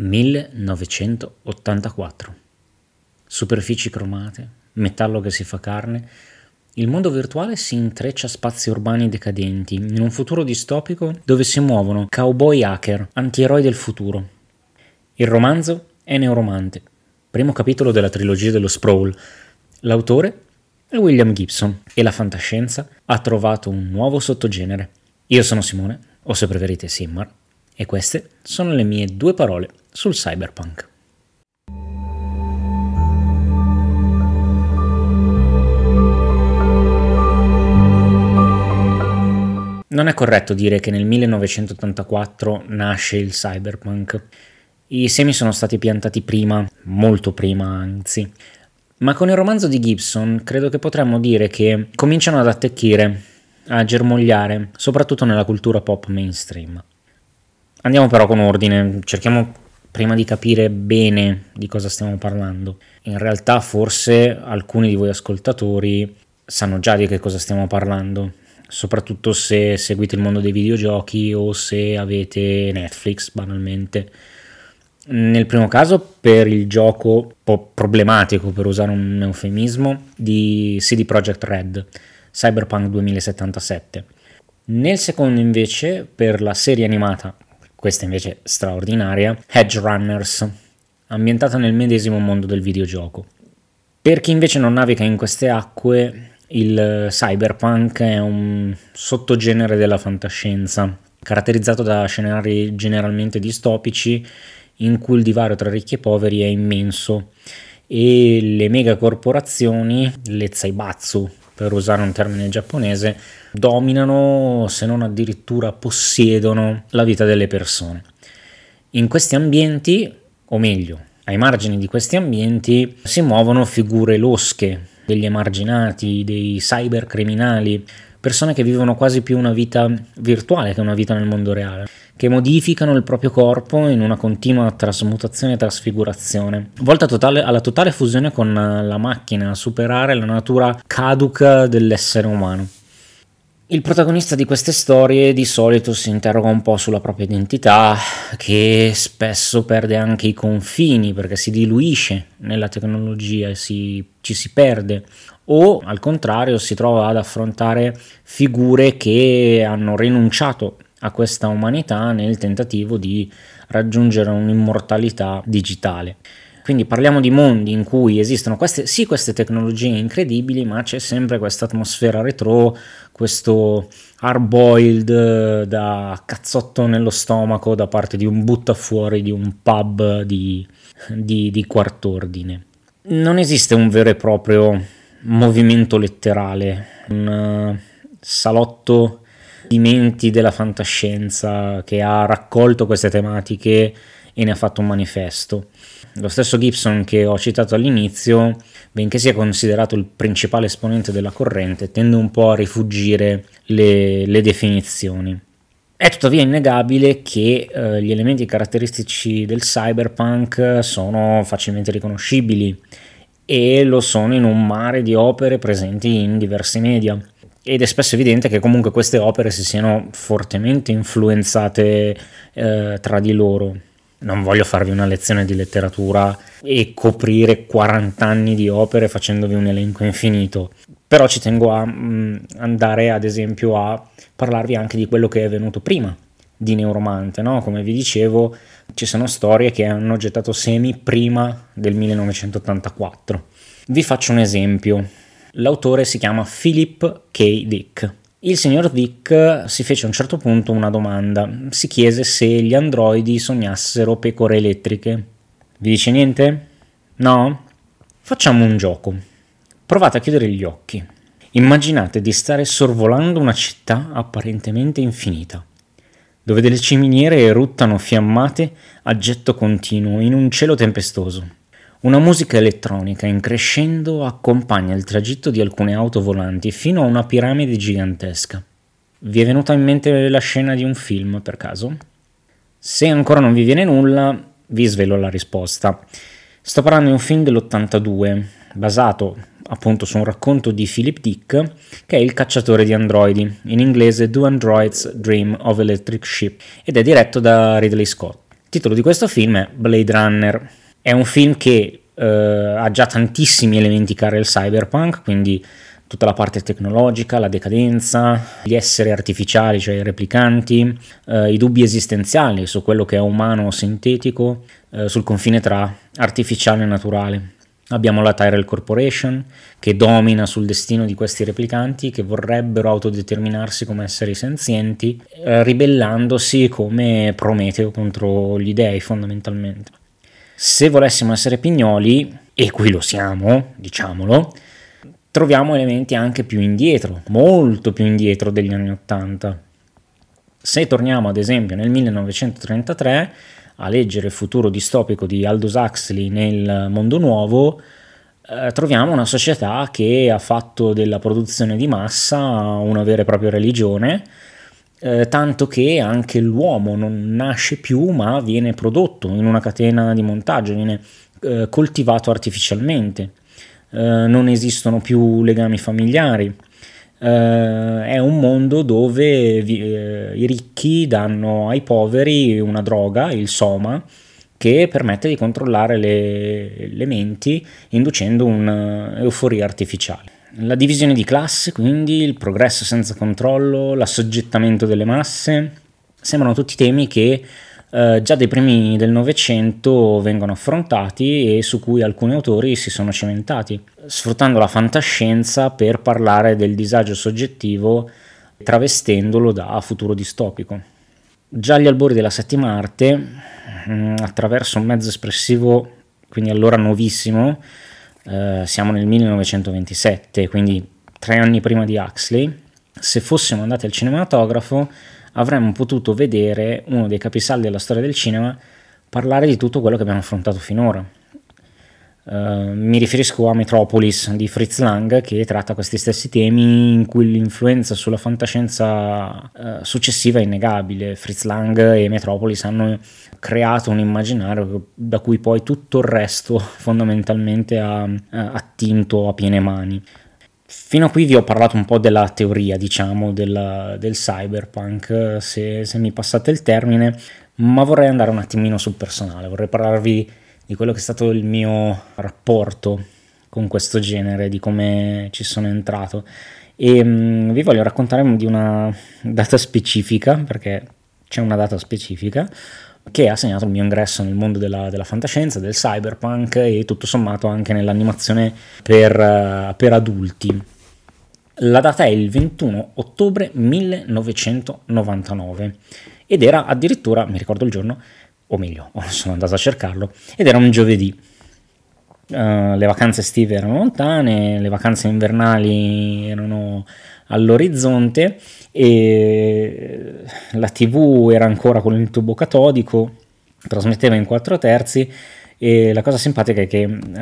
1984. Superfici cromate, metallo che si fa carne, il mondo virtuale si intreccia a spazi urbani decadenti, in un futuro distopico dove si muovono cowboy hacker, antieroi del futuro. Il romanzo è Neuromante, primo capitolo della trilogia dello Sprawl. L'autore è William Gibson e la fantascienza ha trovato un nuovo sottogenere. Io sono Simone, o se preferite Simmar, e queste sono le mie due parole sul cyberpunk. Non è corretto dire che nel 1984 nasce il cyberpunk. I semi sono stati piantati prima, molto prima anzi. Ma con il romanzo di Gibson credo che potremmo dire che cominciano ad attecchire, a germogliare, soprattutto nella cultura pop mainstream. Andiamo però con ordine, cerchiamo prima di capire bene di cosa stiamo parlando. In realtà forse alcuni di voi ascoltatori sanno già di che cosa stiamo parlando, soprattutto se seguite il mondo dei videogiochi o se avete Netflix banalmente. Nel primo caso per il gioco un po' problematico, per usare un eufemismo, di CD Projekt Red, Cyberpunk 2077. Nel secondo invece per la serie animata questa invece straordinaria, Hedge Runners, ambientata nel medesimo mondo del videogioco. Per chi invece non naviga in queste acque, il cyberpunk è un sottogenere della fantascienza, caratterizzato da scenari generalmente distopici in cui il divario tra ricchi e poveri è immenso e le megacorporazioni, le zaibatsu per usare un termine giapponese, dominano, se non addirittura possiedono la vita delle persone. In questi ambienti, o meglio, ai margini di questi ambienti, si muovono figure losche degli emarginati, dei cybercriminali, persone che vivono quasi più una vita virtuale che una vita nel mondo reale, che modificano il proprio corpo in una continua trasmutazione e trasfigurazione, volta totale, alla totale fusione con la macchina, a superare la natura caduca dell'essere umano. Il protagonista di queste storie di solito si interroga un po' sulla propria identità, che spesso perde anche i confini perché si diluisce nella tecnologia e si, ci si perde, o al contrario si trova ad affrontare figure che hanno rinunciato a questa umanità nel tentativo di raggiungere un'immortalità digitale. Quindi parliamo di mondi in cui esistono queste, sì queste tecnologie incredibili, ma c'è sempre questa atmosfera retro, questo hard-boiled eh, da cazzotto nello stomaco da parte di un buttafuori di un pub di, di, di quart'ordine. Non esiste un vero e proprio movimento letterale, un uh, salotto di menti della fantascienza che ha raccolto queste tematiche e ne ha fatto un manifesto. Lo stesso Gibson che ho citato all'inizio, benché sia considerato il principale esponente della corrente, tende un po' a rifugire le, le definizioni. È tuttavia innegabile che eh, gli elementi caratteristici del cyberpunk sono facilmente riconoscibili e lo sono in un mare di opere presenti in diversi media. Ed è spesso evidente che comunque queste opere si siano fortemente influenzate eh, tra di loro non voglio farvi una lezione di letteratura e coprire 40 anni di opere facendovi un elenco infinito, però ci tengo a mh, mm, andare ad esempio a parlarvi anche di quello che è venuto prima di Neuromante, no? come vi dicevo ci sono storie che hanno gettato semi prima del 1984. Vi faccio un esempio, l'autore si chiama Philip K. Dick il signor Dick si fece a un certo punto una domanda, si chiese se gli androidi sognassero pecore elettriche. Vi dice niente? No? Facciamo un gioco. Provate a chiudere gli occhi. Immaginate di stare sorvolando una città apparentemente infinita, dove delle ciminiere eruttano fiammate a getto continuo in un cielo tempestoso. Una musica elettronica in crescendo accompagna il tragitto di alcune auto volanti fino a una piramide gigantesca. Vi è venuta in mente la scena di un film, per caso? Se ancora non vi viene nulla, vi svelo la risposta. Sto parlando di un film dell'82, basato appunto su un racconto di Philip Dick, che è Il cacciatore di androidi, in inglese Do Androids Dream of Electric Ship, ed è diretto da Ridley Scott. titolo di questo film è Blade Runner. È un film che eh, ha già tantissimi elementi cari al cyberpunk, quindi tutta la parte tecnologica, la decadenza, gli esseri artificiali, cioè i replicanti, eh, i dubbi esistenziali su quello che è umano o sintetico, eh, sul confine tra artificiale e naturale. Abbiamo la Tyrell Corporation che domina sul destino di questi replicanti che vorrebbero autodeterminarsi come esseri senzienti, eh, ribellandosi come Prometeo contro gli dei fondamentalmente. Se volessimo essere pignoli, e qui lo siamo, diciamolo, troviamo elementi anche più indietro, molto più indietro degli anni Ottanta. Se torniamo ad esempio nel 1933 a leggere il futuro distopico di Aldous Huxley nel Mondo Nuovo, eh, troviamo una società che ha fatto della produzione di massa una vera e propria religione, eh, tanto che anche l'uomo non nasce più ma viene prodotto in una catena di montaggio, viene eh, coltivato artificialmente. Eh, non esistono più legami familiari. Uh, è un mondo dove vi, uh, i ricchi danno ai poveri una droga, il soma, che permette di controllare le, le menti inducendo un'euforia artificiale. La divisione di classe, quindi il progresso senza controllo, l'assoggettamento delle masse, sembrano tutti temi che eh, già dai primi del Novecento vengono affrontati e su cui alcuni autori si sono cimentati, sfruttando la fantascienza per parlare del disagio soggettivo travestendolo da futuro distopico. Già agli albori della settima arte, mm, attraverso un mezzo espressivo, quindi allora nuovissimo, eh, siamo nel 1927, quindi tre anni prima di Huxley, se fossimo andati al cinematografo avremmo potuto vedere uno dei capisaldi della storia del cinema parlare di tutto quello che abbiamo affrontato finora. Uh, mi riferisco a Metropolis di Fritz Lang che tratta questi stessi temi in cui l'influenza sulla fantascienza uh, successiva è innegabile. Fritz Lang e Metropolis hanno creato un immaginario da cui poi tutto il resto fondamentalmente ha uh, attinto a piene mani. Fino a qui vi ho parlato un po' della teoria, diciamo, della, del cyberpunk, se, se, mi passate il termine, ma vorrei andare un attimino sul personale, vorrei parlarvi di quello che è stato il mio rapporto con questo genere, di come ci sono entrato. E mm, vi voglio raccontare di una data specifica, perché c'è una data specifica, che ha segnato il mio ingresso nel mondo della, della fantascienza, del cyberpunk e tutto sommato anche nell'animazione per, uh, per adulti. La data è il 21 ottobre 1999 ed era addirittura, mi ricordo il giorno, o meglio, sono andato a cercarlo, ed era un giovedì. Uh, le vacanze estive erano lontane, le vacanze invernali erano all'orizzonte e la tv era ancora con il tubo catodico, trasmetteva in 4 terzi e la cosa simpatica è che eh,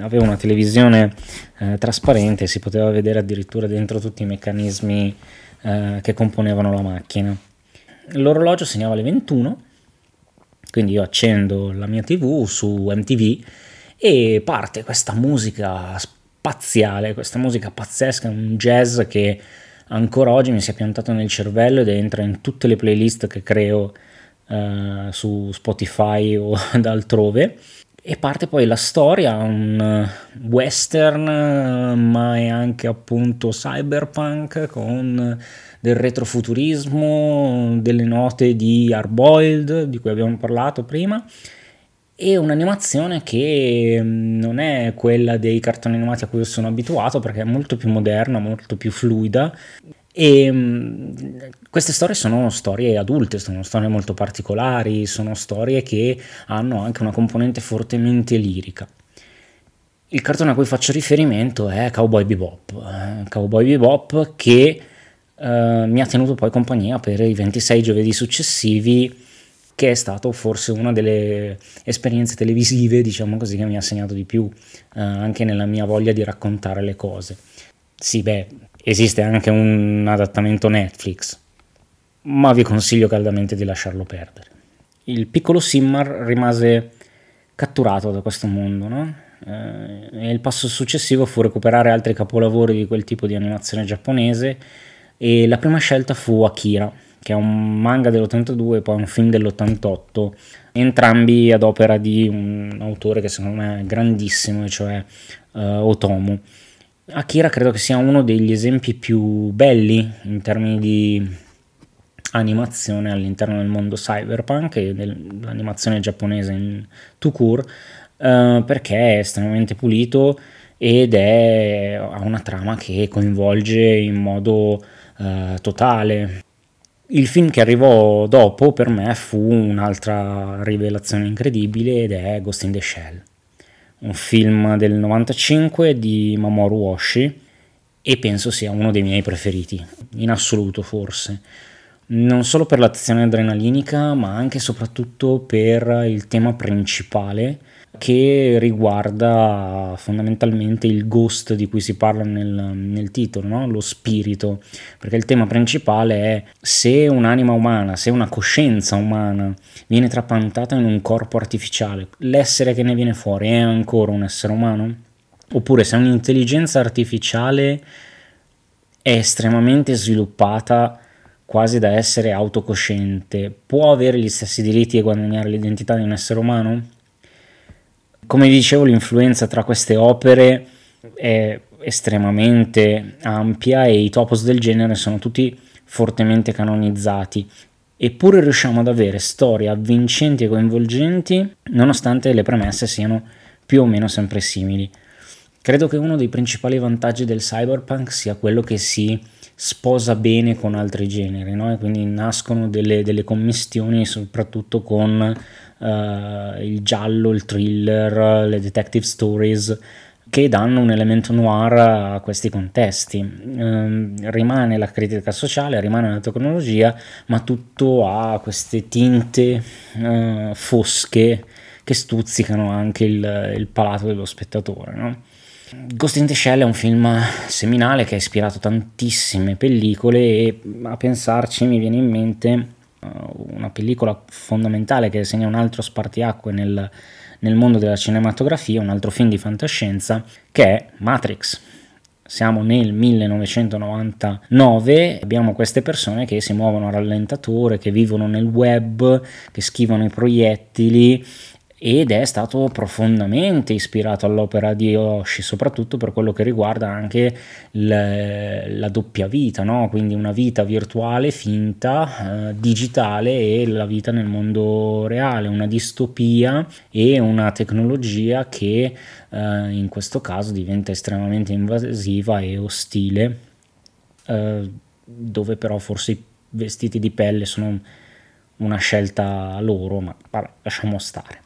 aveva una televisione eh, trasparente, si poteva vedere addirittura dentro tutti i meccanismi eh, che componevano la macchina. L'orologio segnava le 21, quindi io accendo la mia tv su MTV e parte questa musica spaziale, questa musica pazzesca, un jazz che ancora oggi mi si è piantato nel cervello ed entra in tutte le playlist che creo uh, su Spotify o da altrove. E parte poi la storia, un western, ma è anche appunto cyberpunk con del retrofuturismo, delle note di Hardboiled di cui abbiamo parlato prima e un'animazione che mm, non è quella dei cartoni animati a cui sono abituato perché è molto più moderna, molto più fluida e mm, queste storie sono storie adulte, sono storie molto particolari, sono storie che hanno anche una componente fortemente lirica. Il cartone a cui faccio riferimento è Cowboy Bebop, eh, Cowboy Bebop che eh, mi ha tenuto poi compagnia per i 26 giovedì successivi che è stato forse una delle esperienze televisive, diciamo così, che mi ha segnato di più, eh, anche nella mia voglia di raccontare le cose. Sì, beh, esiste anche un adattamento Netflix, ma vi consiglio caldamente di lasciarlo perdere. Il piccolo Simmar rimase catturato da questo mondo, no? Eh, il passo successivo fu recuperare altri capolavori di quel tipo di animazione giapponese e la prima scelta fu Akira che è un manga dell'82 e poi un film dell'88 entrambi ad opera di un autore che secondo me è grandissimo, cioè uh, Otomo. Akira credo che sia uno degli esempi più belli in termini di animazione all'interno del mondo cyberpunk e dell'animazione giapponese in court, uh, perché è estremamente pulito ed è, ha una trama che coinvolge in modo uh, totale. Il film che arrivò dopo per me fu un'altra rivelazione incredibile ed è Ghost in the Shell, un film del 95 di Mamoru Oshii e penso sia uno dei miei preferiti, in assoluto forse. Non solo per l'azione adrenalinica, ma anche e soprattutto per il tema principale che riguarda fondamentalmente il ghost di cui si parla nel, nel titolo, no? lo spirito, perché il tema principale è se un'anima umana, se una coscienza umana viene trapiantata in un corpo artificiale, l'essere che ne viene fuori è ancora un essere umano? Oppure se un'intelligenza artificiale è estremamente sviluppata quasi da essere autocosciente, può avere gli stessi diritti e guadagnare l'identità di un essere umano? Come dicevo, l'influenza tra queste opere è estremamente ampia e i topos del genere sono tutti fortemente canonizzati. Eppure riusciamo ad avere storie avvincenti e coinvolgenti nonostante le premesse siano più o meno sempre simili. Credo che uno dei principali vantaggi del cyberpunk sia quello che si sposa bene con altri generi, no? e quindi nascono delle, delle commistioni soprattutto con uh, il giallo, il thriller, le detective stories che danno un elemento noir a questi contesti. Um, rimane la critica sociale, rimane la tecnologia, ma tutto ha queste tinte uh, fosche che stuzzicano anche il, il palato dello spettatore. No? Ghost in the Shell è un film seminale che ha ispirato tantissime pellicole e a pensarci mi viene in mente una pellicola fondamentale che segna un altro spartiacque nel, nel mondo della cinematografia, un altro film di fantascienza, che è Matrix. Siamo nel 1999, abbiamo queste persone che si muovono a rallentatore, che vivono nel web, che schivano i proiettili ed è stato profondamente ispirato all'opera di Oshi, soprattutto per quello che riguarda anche le, la doppia vita, no? quindi una vita virtuale finta, eh, digitale e la vita nel mondo reale, una distopia e una tecnologia che eh, in questo caso diventa estremamente invasiva e ostile, eh, dove però forse i vestiti di pelle sono una scelta loro, ma vabbè, lasciamo stare.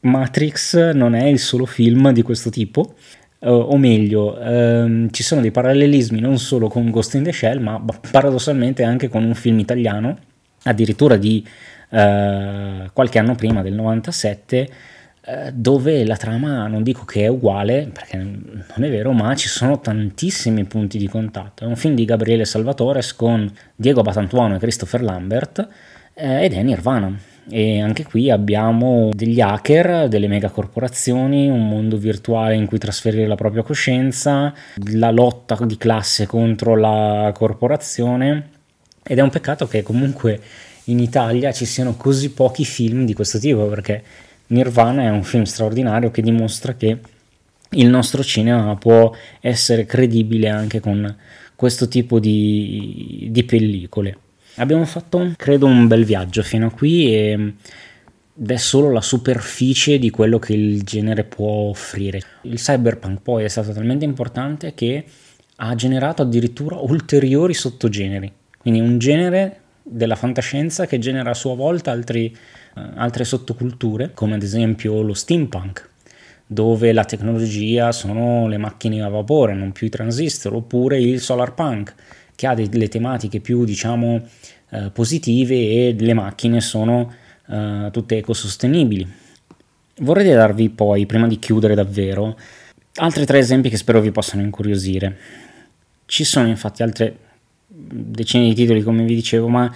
Matrix non è il solo film di questo tipo, uh, o meglio, um, ci sono dei parallelismi non solo con Ghost in the Shell, ma paradossalmente anche con un film italiano, addirittura di uh, qualche anno prima, del 97, uh, dove la trama non dico che è uguale, perché non è vero, ma ci sono tantissimi punti di contatto. È un film di Gabriele Salvatore con Diego Batantuono e Christopher Lambert ed è Nirvana e anche qui abbiamo degli hacker, delle megacorporazioni, un mondo virtuale in cui trasferire la propria coscienza, la lotta di classe contro la corporazione ed è un peccato che comunque in Italia ci siano così pochi film di questo tipo perché Nirvana è un film straordinario che dimostra che il nostro cinema può essere credibile anche con questo tipo di, di pellicole. Abbiamo fatto, credo, un bel viaggio fino a qui e ed è solo la superficie di quello che il genere può offrire. Il cyberpunk poi è stato talmente importante che ha generato addirittura ulteriori sottogeneri, quindi un genere della fantascienza che genera a sua volta altri, uh, altre sottoculture, come ad esempio lo steampunk, dove la tecnologia sono le macchine a vapore, non più i transistor, oppure il solarpunk, che ha delle tematiche più, diciamo, eh, positive e le macchine sono eh, tutte ecosostenibili. Vorrei darvi poi, prima di chiudere davvero, altri tre esempi che spero vi possano incuriosire. Ci sono infatti altre decine di titoli, come vi dicevo, ma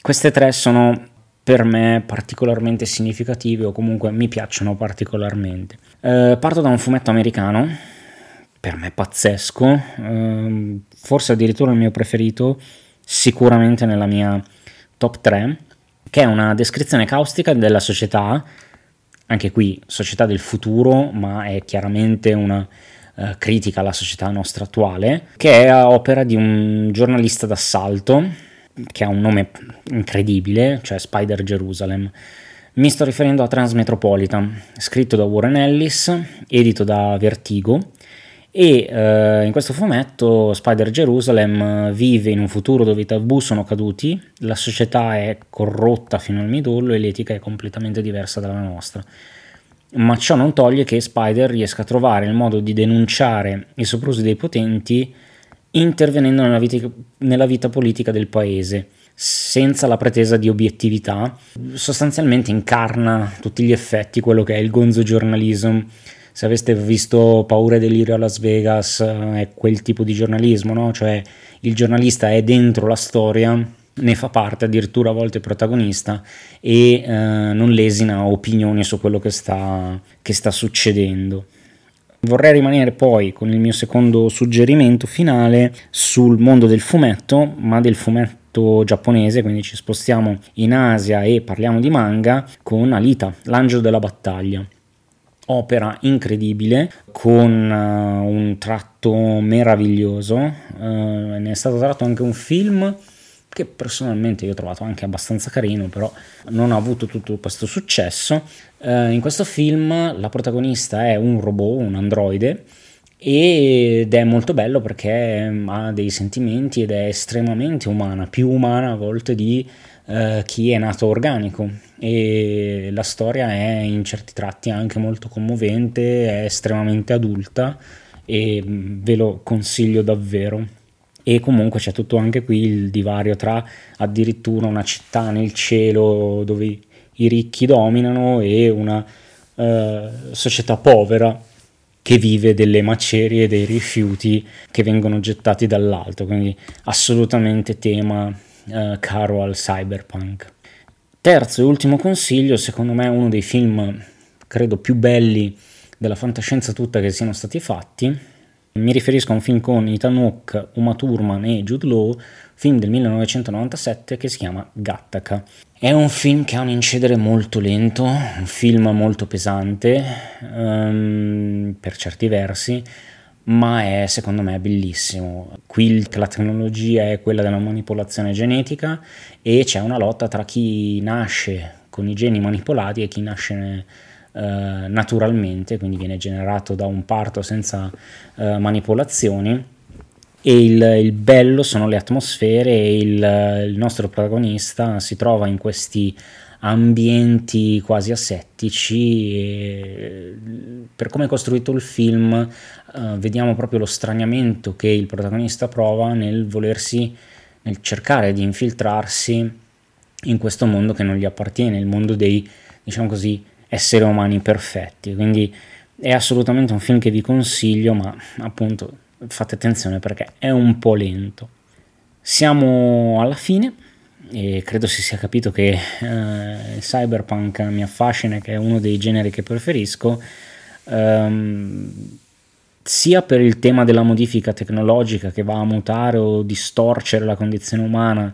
queste tre sono per me particolarmente significative o comunque mi piacciono particolarmente. Eh, parto da un fumetto americano per me pazzesco, ehm, forse addirittura il mio preferito, sicuramente nella mia top 3, che è una descrizione caustica della società, anche qui società del futuro, ma è chiaramente una uh, critica alla società nostra attuale, che è opera di un giornalista d'assalto che ha un nome incredibile, cioè Spider Jerusalem. Mi sto riferendo a Transmetropolitan, scritto da Warren Ellis, edito da Vertigo, e eh, in questo fumetto Spider Jerusalem vive in un futuro dove i tabù sono caduti, la società è corrotta fino al midollo e l'etica è completamente diversa dalla nostra. Ma ciò non toglie che Spider riesca a trovare il modo di denunciare i soprusi dei potenti intervenendo nella vita, nella vita politica del paese senza la pretesa di obiettività, sostanzialmente incarna tutti gli effetti quello che è il gonzo journalism. Se aveste visto Paura e Delirio a Las Vegas, eh, è quel tipo di giornalismo, no? Cioè il giornalista è dentro la storia, ne fa parte, addirittura a volte protagonista, e eh, non lesina opinioni su quello che sta, che sta succedendo. Vorrei rimanere poi con il mio secondo suggerimento finale sul mondo del fumetto, ma del fumetto giapponese, quindi ci spostiamo in Asia e parliamo di manga con Alita, l'angelo della battaglia. Opera incredibile con uh, un tratto meraviglioso, uh, ne è stato tratto anche un film che personalmente io ho trovato anche abbastanza carino, però non ha avuto tutto questo successo. Eh, in questo film la protagonista è un robot, un androide, ed è molto bello perché ha dei sentimenti ed è estremamente umana, più umana a volte di eh, chi è nato organico. E la storia è in certi tratti anche molto commovente, è estremamente adulta e ve lo consiglio davvero. E comunque c'è tutto anche qui il divario tra addirittura una città nel cielo dove i ricchi dominano e una eh, società povera che vive delle macerie e dei rifiuti che vengono gettati dall'alto, quindi assolutamente tema eh, caro al cyberpunk. Terzo e ultimo consiglio, secondo me uno dei film credo più belli della fantascienza tutta che siano stati fatti, mi riferisco a un film con Ethan Hawke, Uma Thurman e Jude Law, film del 1997 che si chiama Gattaca. È un film che ha un incedere molto lento, un film molto pesante um, per certi versi, ma è secondo me bellissimo. Qui la tecnologia è quella della manipolazione genetica e c'è una lotta tra chi nasce con i geni manipolati e chi nasce eh, naturalmente, quindi viene generato da un parto senza eh, manipolazioni. E il, il, bello sono le atmosfere e il, il nostro protagonista si trova in questi ambienti quasi asettici per come è costruito il film uh, vediamo proprio lo straniamento che il protagonista prova nel volersi nel cercare di infiltrarsi in questo mondo che non gli appartiene il mondo dei diciamo così esseri umani perfetti. Quindi è assolutamente un film che vi consiglio, ma appunto fate attenzione perché è un po' lento. Siamo alla fine e credo si sia capito che eh, cyberpunk mi affascina, che è uno dei generi che preferisco. Um, sia per il tema della modifica tecnologica che va a mutare o distorcere la condizione umana,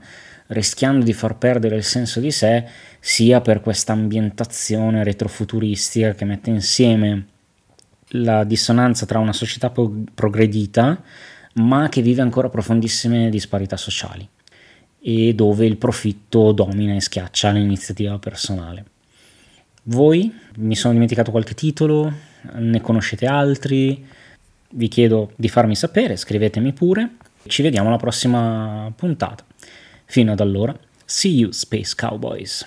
rischiando di far perdere il senso di sé, sia per questa ambientazione retrofuturistica che mette insieme la dissonanza tra una società progredita ma che vive ancora profondissime disparità sociali e dove il profitto domina e schiaccia l'iniziativa personale. Voi mi sono dimenticato qualche titolo, ne conoscete altri? Vi chiedo di farmi sapere, scrivetemi pure. Ci vediamo alla prossima puntata. Fino ad allora, see you Space Cowboys.